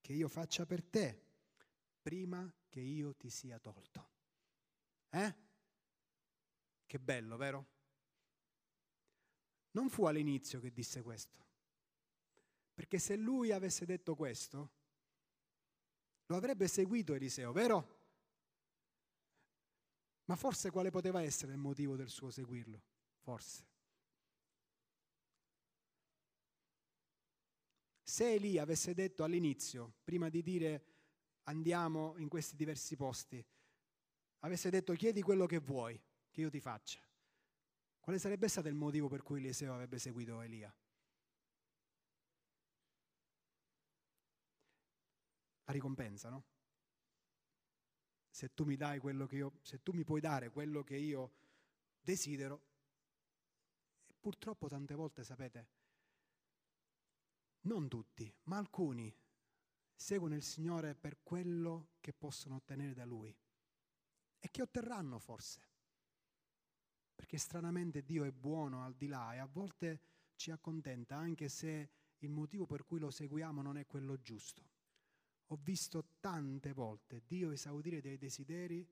che io faccia per te prima che io ti sia tolto. Eh? Che bello, vero? Non fu all'inizio che disse questo, perché se lui avesse detto questo, lo avrebbe seguito Eliseo, vero? Ma forse quale poteva essere il motivo del suo seguirlo? Forse. Se Elia avesse detto all'inizio, prima di dire andiamo in questi diversi posti, avesse detto chiedi quello che vuoi, che io ti faccia, quale sarebbe stato il motivo per cui Eliseo avrebbe seguito Elia? La ricompensa, no? Se tu mi dai quello che io, se tu mi puoi dare quello che io desidero, purtroppo tante volte, sapete, non tutti, ma alcuni seguono il Signore per quello che possono ottenere da Lui e che otterranno forse. Perché stranamente Dio è buono al di là e a volte ci accontenta anche se il motivo per cui lo seguiamo non è quello giusto. Ho visto tante volte Dio esaudire dei desideri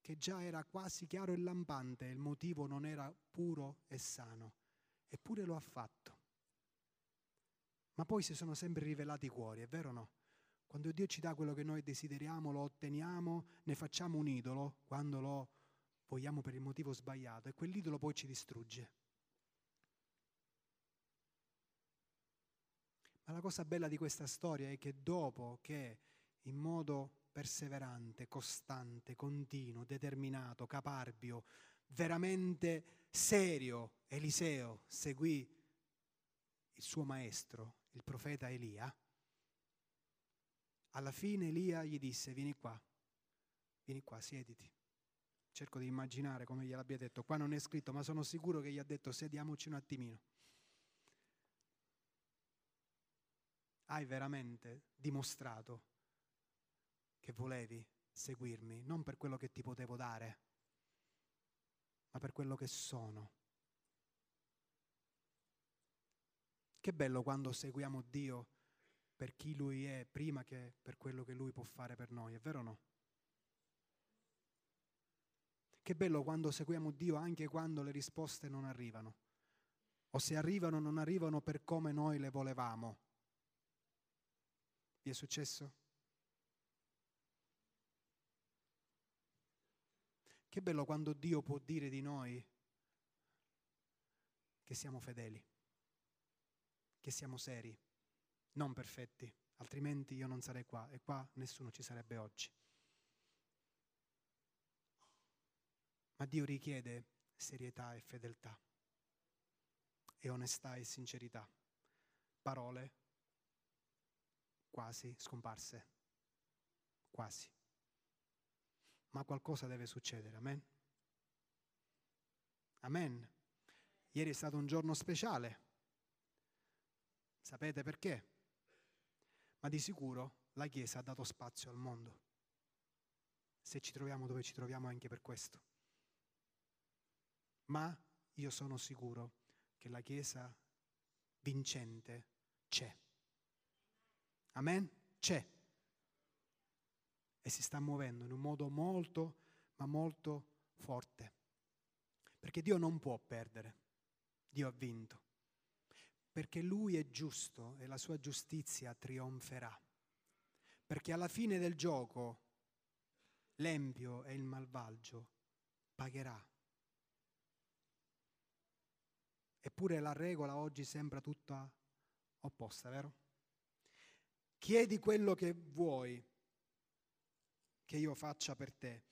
che già era quasi chiaro e lampante, il motivo non era puro e sano, eppure lo ha fatto. Ma poi si sono sempre rivelati i cuori, è vero o no? Quando Dio ci dà quello che noi desideriamo, lo otteniamo, ne facciamo un idolo, quando lo vogliamo per il motivo sbagliato, e quell'idolo poi ci distrugge. Ma la cosa bella di questa storia è che dopo che in modo perseverante, costante, continuo, determinato, caparbio, veramente serio, Eliseo seguì il suo maestro, il profeta Elia, alla fine Elia gli disse vieni qua, vieni qua, siediti. Cerco di immaginare come gliel'abbia detto, qua non è scritto, ma sono sicuro che gli ha detto sediamoci un attimino. Hai veramente dimostrato che volevi seguirmi, non per quello che ti potevo dare, ma per quello che sono. Che bello quando seguiamo Dio per chi Lui è prima che per quello che Lui può fare per noi, è vero o no? Che bello quando seguiamo Dio anche quando le risposte non arrivano, o se arrivano non arrivano per come noi le volevamo. Vi è successo? Che bello quando Dio può dire di noi che siamo fedeli, che siamo seri, non perfetti, altrimenti io non sarei qua e qua nessuno ci sarebbe oggi. Ma Dio richiede serietà e fedeltà e onestà e sincerità, parole quasi scomparse, quasi ma qualcosa deve succedere, amen? Amen. Ieri è stato un giorno speciale. Sapete perché? Ma di sicuro la Chiesa ha dato spazio al mondo. Se ci troviamo dove ci troviamo anche per questo. Ma io sono sicuro che la Chiesa vincente c'è. Amen? C'è e si sta muovendo in un modo molto, ma molto forte. Perché Dio non può perdere, Dio ha vinto. Perché Lui è giusto e la sua giustizia trionferà. Perché alla fine del gioco l'empio e il malvagio pagherà. Eppure la regola oggi sembra tutta opposta, vero? Chiedi quello che vuoi che io faccia per te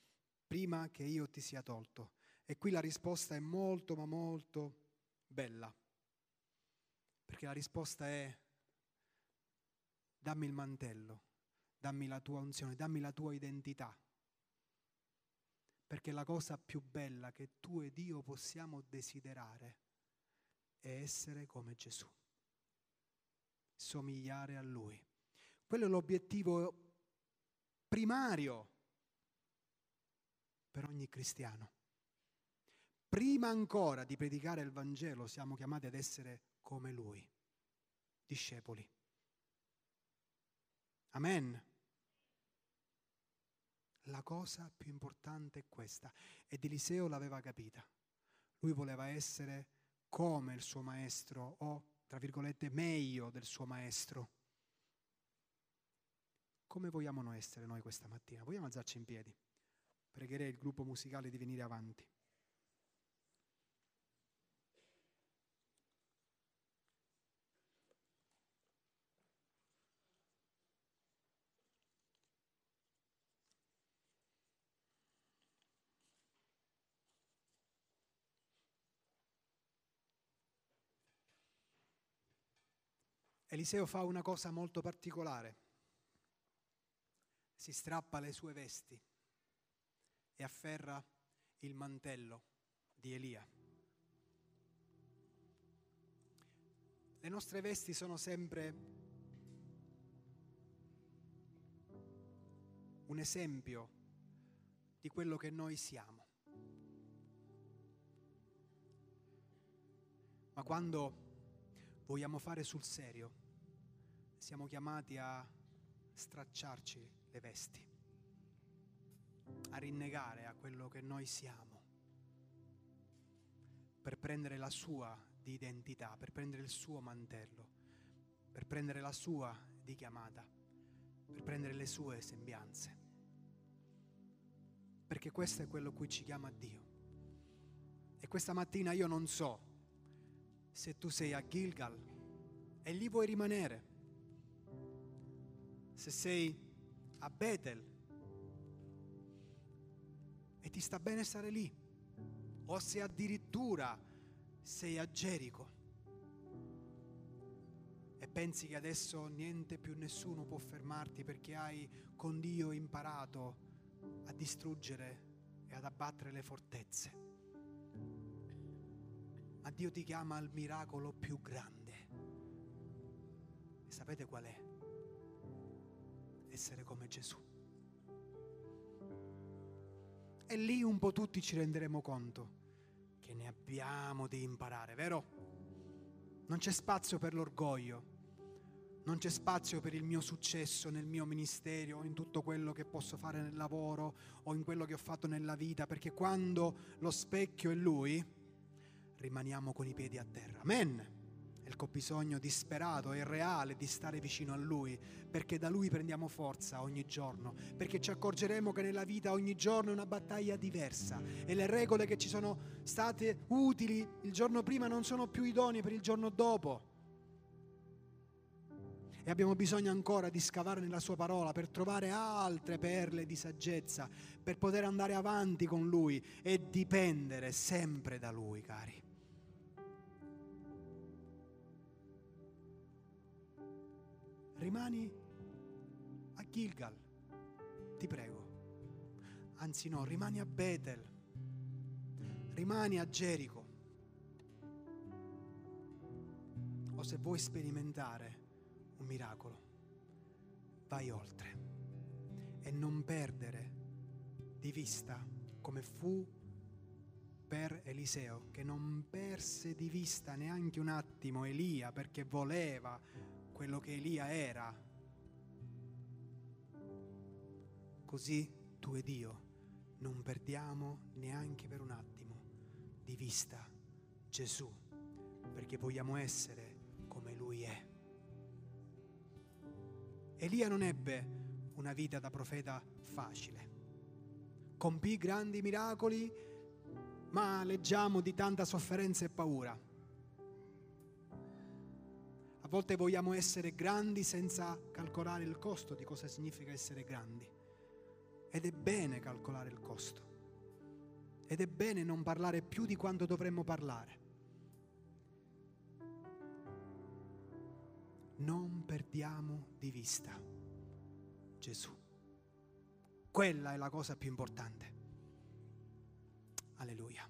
prima che io ti sia tolto? E qui la risposta è molto, ma molto bella. Perché la risposta è dammi il mantello, dammi la tua unzione, dammi la tua identità. Perché la cosa più bella che tu ed io possiamo desiderare è essere come Gesù, somigliare a Lui. Quello è l'obiettivo primario per ogni cristiano. Prima ancora di predicare il Vangelo siamo chiamati ad essere come Lui, discepoli. Amen. La cosa più importante è questa ed Eliseo l'aveva capita. Lui voleva essere come il suo maestro o, tra virgolette, meglio del suo maestro. Come vogliamo noi essere noi questa mattina? Vogliamo alzarci in piedi? Pregherei il gruppo musicale di venire avanti. Eliseo fa una cosa molto particolare si strappa le sue vesti e afferra il mantello di Elia. Le nostre vesti sono sempre un esempio di quello che noi siamo. Ma quando vogliamo fare sul serio, siamo chiamati a stracciarci le vesti. a rinnegare a quello che noi siamo per prendere la sua di identità, per prendere il suo mantello, per prendere la sua di chiamata, per prendere le sue sembianze. Perché questo è quello a cui ci chiama Dio. E questa mattina io non so se tu sei a Gilgal e lì vuoi rimanere, se sei a Bethel e ti sta bene stare lì, o se addirittura sei a Gerico e pensi che adesso niente più nessuno può fermarti perché hai con Dio imparato a distruggere e ad abbattere le fortezze. Ma Dio ti chiama al miracolo più grande. E sapete qual è? Essere come Gesù. E lì un po' tutti ci renderemo conto che ne abbiamo di imparare, vero? Non c'è spazio per l'orgoglio, non c'è spazio per il mio successo nel mio ministero in tutto quello che posso fare nel lavoro o in quello che ho fatto nella vita, perché quando lo specchio è Lui, rimaniamo con i piedi a terra. Amen. Ecco bisogno disperato e reale di stare vicino a Lui, perché da Lui prendiamo forza ogni giorno, perché ci accorgeremo che nella vita ogni giorno è una battaglia diversa e le regole che ci sono state utili il giorno prima non sono più idonee per il giorno dopo. E abbiamo bisogno ancora di scavare nella sua parola per trovare altre perle di saggezza, per poter andare avanti con Lui e dipendere sempre da Lui, cari. Rimani a Gilgal, ti prego. Anzi no, rimani a Betel, rimani a Gerico. O se vuoi sperimentare un miracolo, vai oltre e non perdere di vista come fu per Eliseo, che non perse di vista neanche un attimo Elia perché voleva quello che Elia era. Così tu ed io non perdiamo neanche per un attimo di vista Gesù, perché vogliamo essere come Lui è. Elia non ebbe una vita da profeta facile, compì grandi miracoli, ma leggiamo di tanta sofferenza e paura volte vogliamo essere grandi senza calcolare il costo di cosa significa essere grandi. Ed è bene calcolare il costo. Ed è bene non parlare più di quanto dovremmo parlare. Non perdiamo di vista Gesù. Quella è la cosa più importante. Alleluia.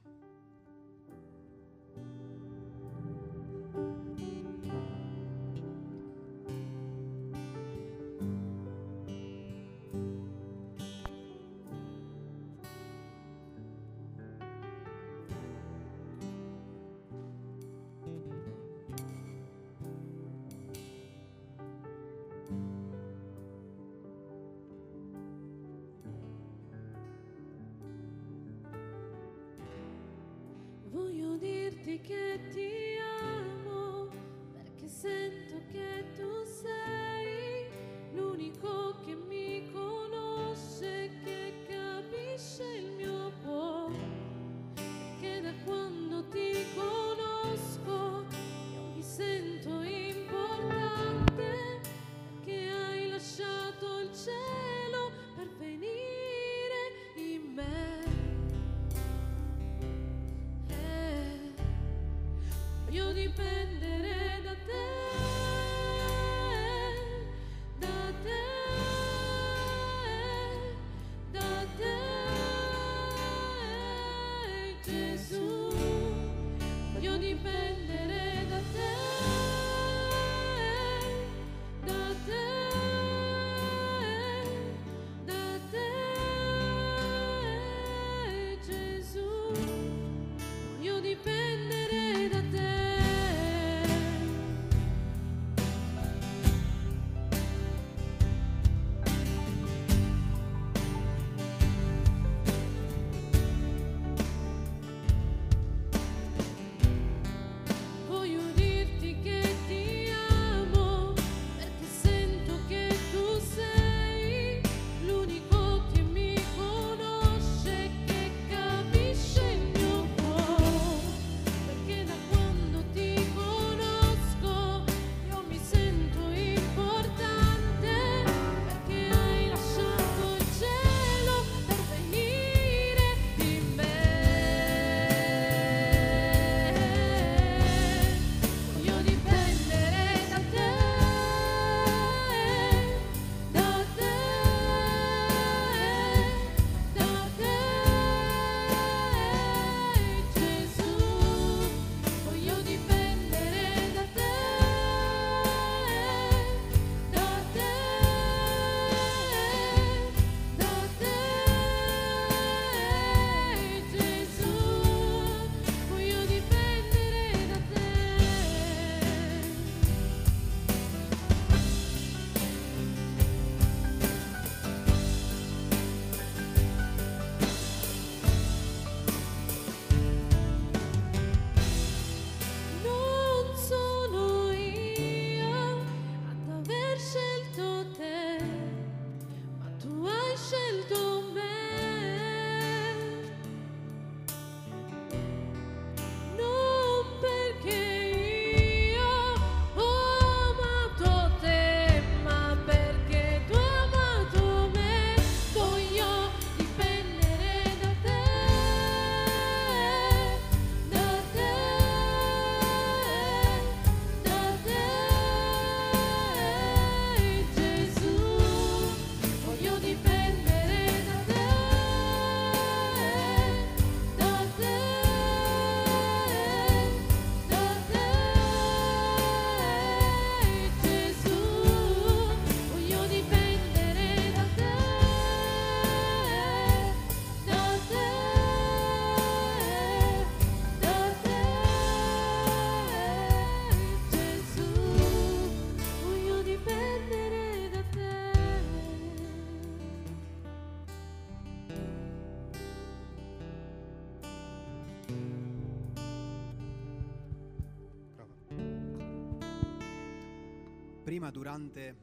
Durante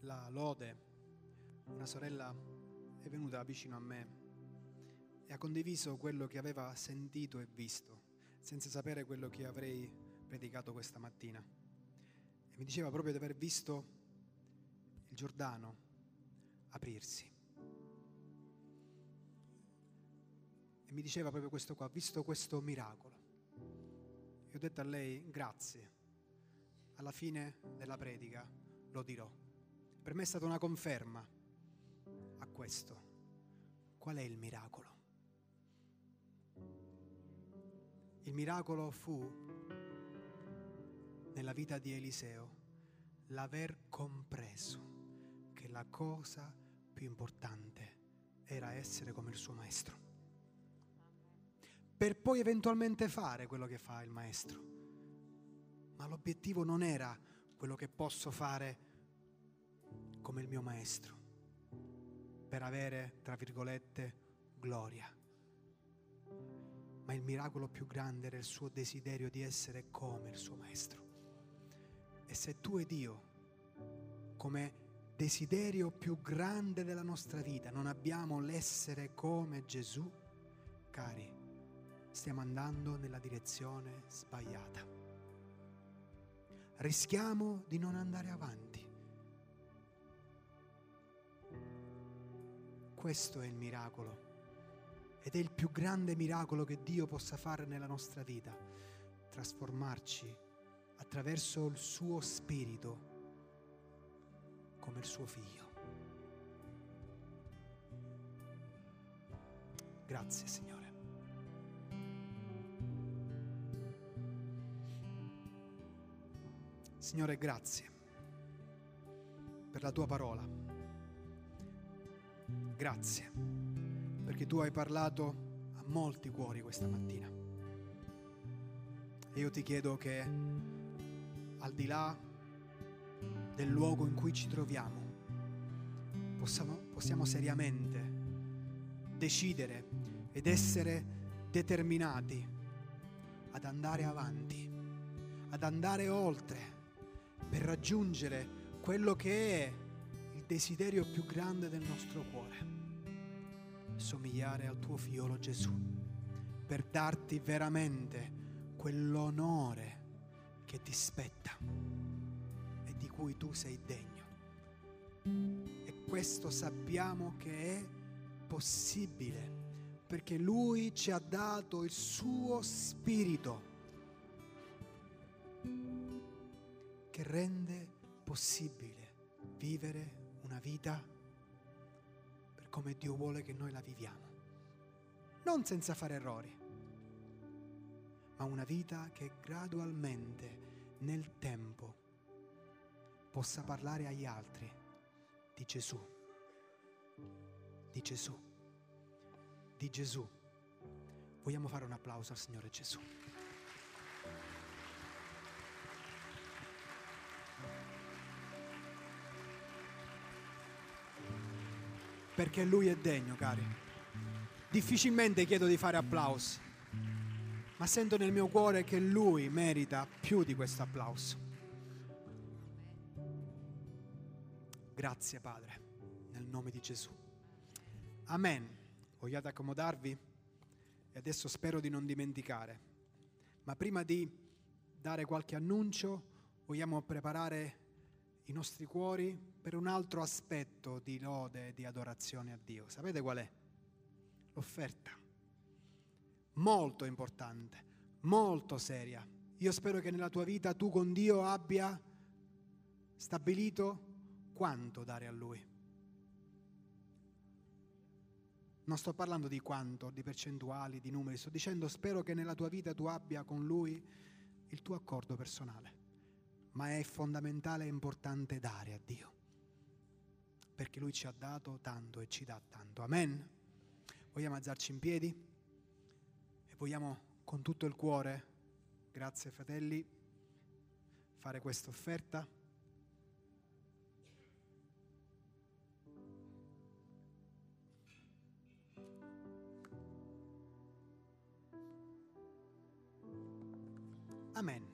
la lode, una sorella è venuta vicino a me e ha condiviso quello che aveva sentito e visto, senza sapere quello che avrei predicato questa mattina. E mi diceva proprio di aver visto il Giordano aprirsi. E mi diceva proprio questo qua, visto questo miracolo. E ho detto a lei, grazie. Alla fine della predica lo dirò. Per me è stata una conferma a questo. Qual è il miracolo? Il miracolo fu nella vita di Eliseo l'aver compreso che la cosa più importante era essere come il suo maestro. Per poi eventualmente fare quello che fa il maestro. Ma l'obiettivo non era quello che posso fare come il mio maestro, per avere, tra virgolette, gloria. Ma il miracolo più grande era il suo desiderio di essere come il suo maestro. E se tu ed io, come desiderio più grande della nostra vita, non abbiamo l'essere come Gesù, cari, stiamo andando nella direzione sbagliata. Rischiamo di non andare avanti. Questo è il miracolo ed è il più grande miracolo che Dio possa fare nella nostra vita, trasformarci attraverso il suo spirito come il suo figlio. Grazie Signore. Signore, grazie per la tua parola. Grazie perché tu hai parlato a molti cuori questa mattina. E io ti chiedo che al di là del luogo in cui ci troviamo, possiamo, possiamo seriamente decidere ed essere determinati ad andare avanti, ad andare oltre per raggiungere quello che è il desiderio più grande del nostro cuore, somigliare al tuo figliolo Gesù, per darti veramente quell'onore che ti spetta cui tu sei degno. E questo sappiamo che è possibile perché Lui ci ha dato il suo spirito che rende possibile vivere una vita per come Dio vuole che noi la viviamo. Non senza fare errori, ma una vita che gradualmente nel tempo possa parlare agli altri di Gesù, di Gesù, di Gesù. Vogliamo fare un applauso al Signore Gesù. Perché Lui è degno, cari. Difficilmente chiedo di fare applausi, ma sento nel mio cuore che Lui merita più di questo applauso. Grazie Padre, nel nome di Gesù. Amen. Vogliate accomodarvi? E adesso spero di non dimenticare. Ma prima di dare qualche annuncio, vogliamo preparare i nostri cuori per un altro aspetto di lode e di adorazione a Dio. Sapete qual è? L'offerta. Molto importante, molto seria. Io spero che nella tua vita tu con Dio abbia stabilito quanto dare a Lui. Non sto parlando di quanto, di percentuali, di numeri, sto dicendo spero che nella tua vita tu abbia con Lui il tuo accordo personale. Ma è fondamentale e importante dare a Dio, perché Lui ci ha dato tanto e ci dà tanto. Amen. Vogliamo alzarci in piedi e vogliamo con tutto il cuore, grazie fratelli, fare questa offerta. Amen.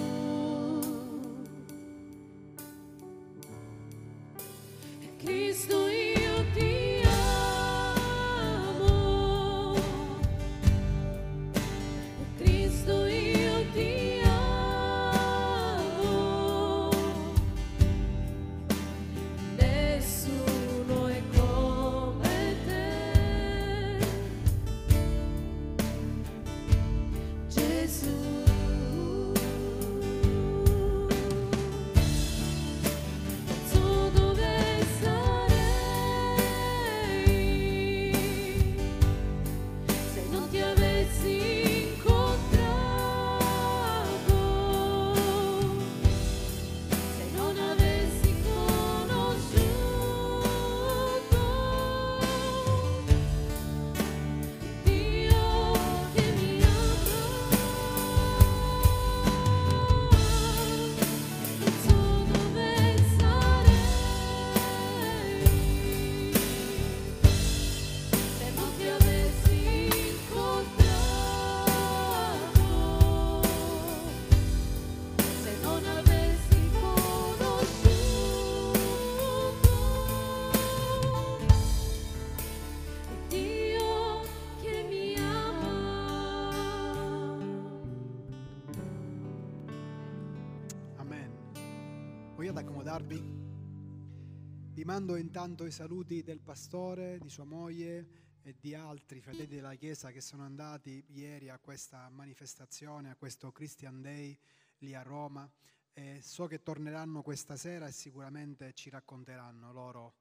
Vi mando intanto i saluti del pastore, di sua moglie e di altri fratelli della Chiesa che sono andati ieri a questa manifestazione, a questo Christian Day lì a Roma. E so che torneranno questa sera e sicuramente ci racconteranno loro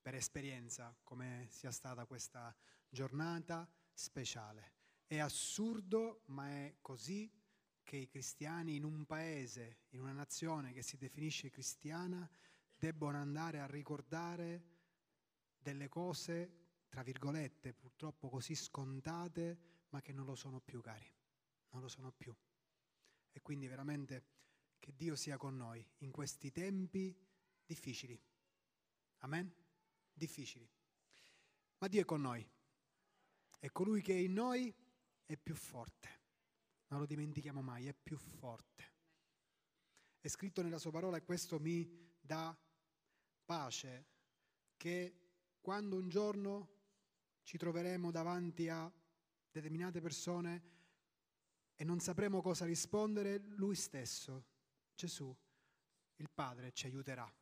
per esperienza come sia stata questa giornata speciale. È assurdo, ma è così che i cristiani in un paese, in una nazione che si definisce cristiana, debbono andare a ricordare delle cose, tra virgolette, purtroppo così scontate, ma che non lo sono più, cari. Non lo sono più. E quindi veramente che Dio sia con noi in questi tempi difficili. Amen? Difficili. Ma Dio è con noi. E colui che è in noi è più forte. Non lo dimentichiamo mai, è più forte. È scritto nella sua parola e questo mi dà pace che quando un giorno ci troveremo davanti a determinate persone e non sapremo cosa rispondere, lui stesso, Gesù, il Padre, ci aiuterà.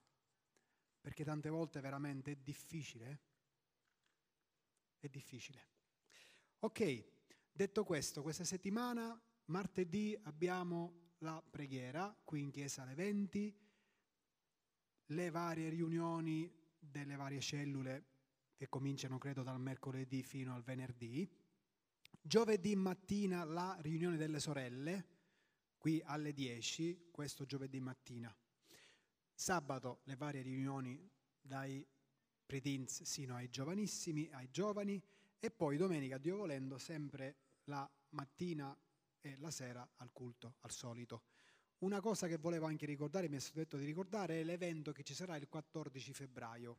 Perché tante volte veramente è difficile. È difficile. Ok, detto questo, questa settimana, martedì, abbiamo la preghiera qui in chiesa alle 20, le varie riunioni delle varie cellule che cominciano credo dal mercoledì fino al venerdì. Giovedì mattina la riunione delle sorelle, qui alle 10, questo giovedì mattina. Sabato le varie riunioni dai preteens sino ai giovanissimi, ai giovani e poi domenica, Dio volendo, sempre la mattina e la sera al culto, al solito. Una cosa che volevo anche ricordare, mi è stato detto di ricordare, è l'evento che ci sarà il 14 febbraio.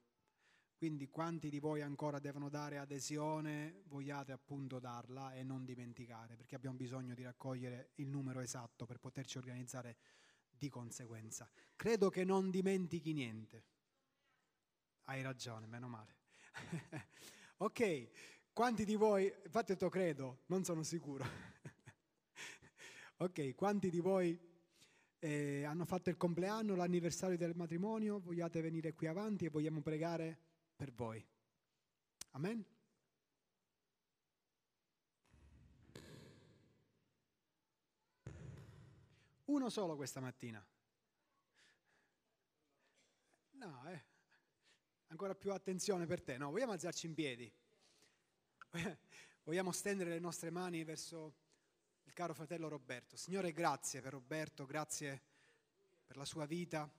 Quindi quanti di voi ancora devono dare adesione, vogliate appunto darla e non dimenticare, perché abbiamo bisogno di raccogliere il numero esatto per poterci organizzare di conseguenza. Credo che non dimentichi niente. Hai ragione, meno male. ok, quanti di voi, infatti ho detto credo, non sono sicuro. ok, quanti di voi eh, hanno fatto il compleanno, l'anniversario del matrimonio, vogliate venire qui avanti e vogliamo pregare per voi. Amen? Uno solo questa mattina. No, eh. Ancora più attenzione per te. No, vogliamo alzarci in piedi. Vogliamo stendere le nostre mani verso il caro fratello Roberto. Signore, grazie per Roberto, grazie per la sua vita,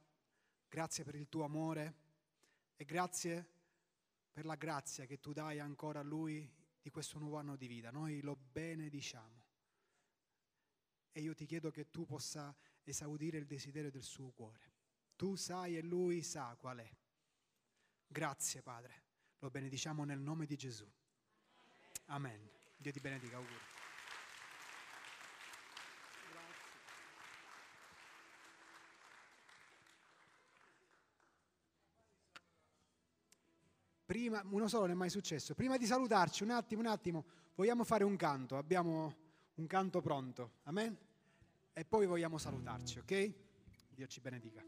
grazie per il tuo amore e grazie per la grazia che tu dai ancora a lui di questo nuovo anno di vita. Noi lo benediciamo. E io ti chiedo che tu possa esaudire il desiderio del suo cuore. Tu sai e lui sa qual è. Grazie Padre, lo benediciamo nel nome di Gesù. Amen. Dio ti benedica, auguri. Prima, uno solo non è mai successo. Prima di salutarci, un attimo, un attimo, vogliamo fare un canto. Abbiamo un canto pronto. Amen? E poi vogliamo salutarci, ok? Dio ci benedica.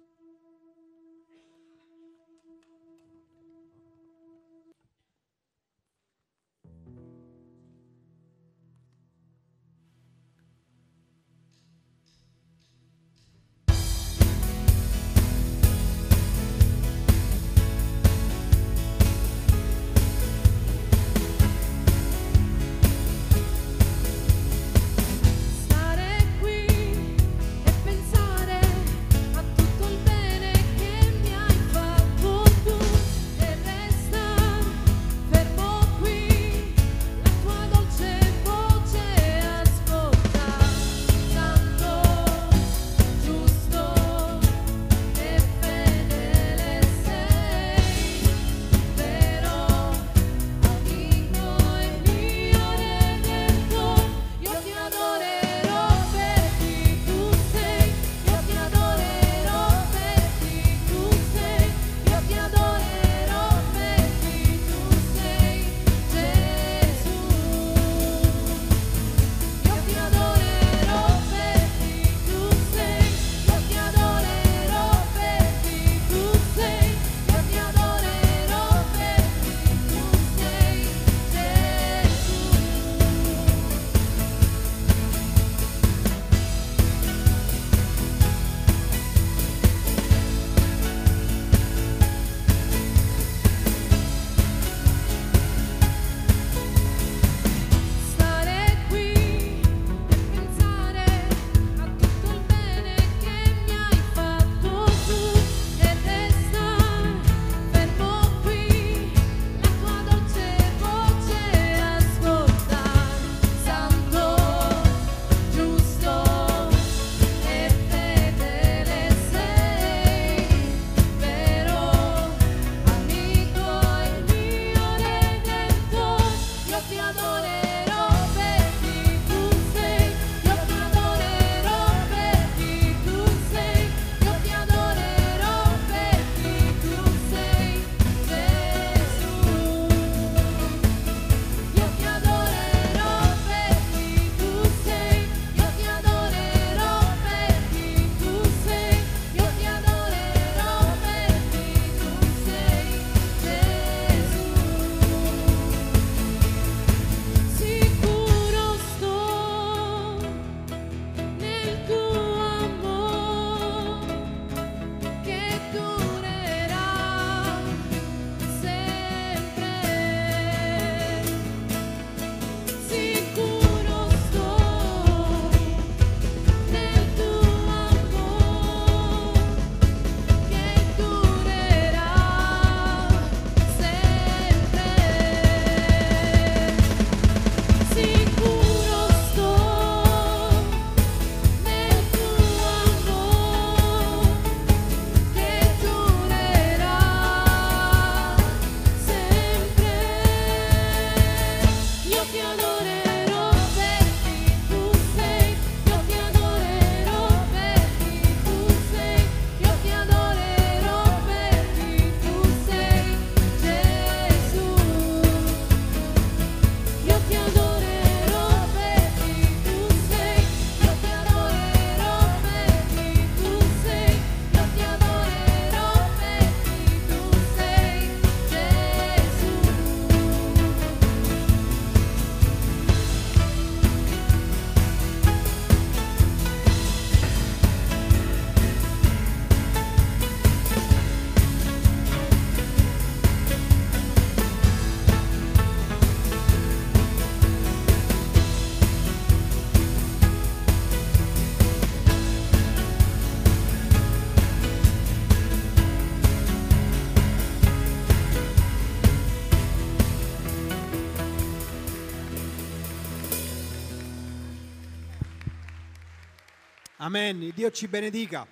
Amen. Dio ci benedica.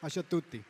Pace a tutti.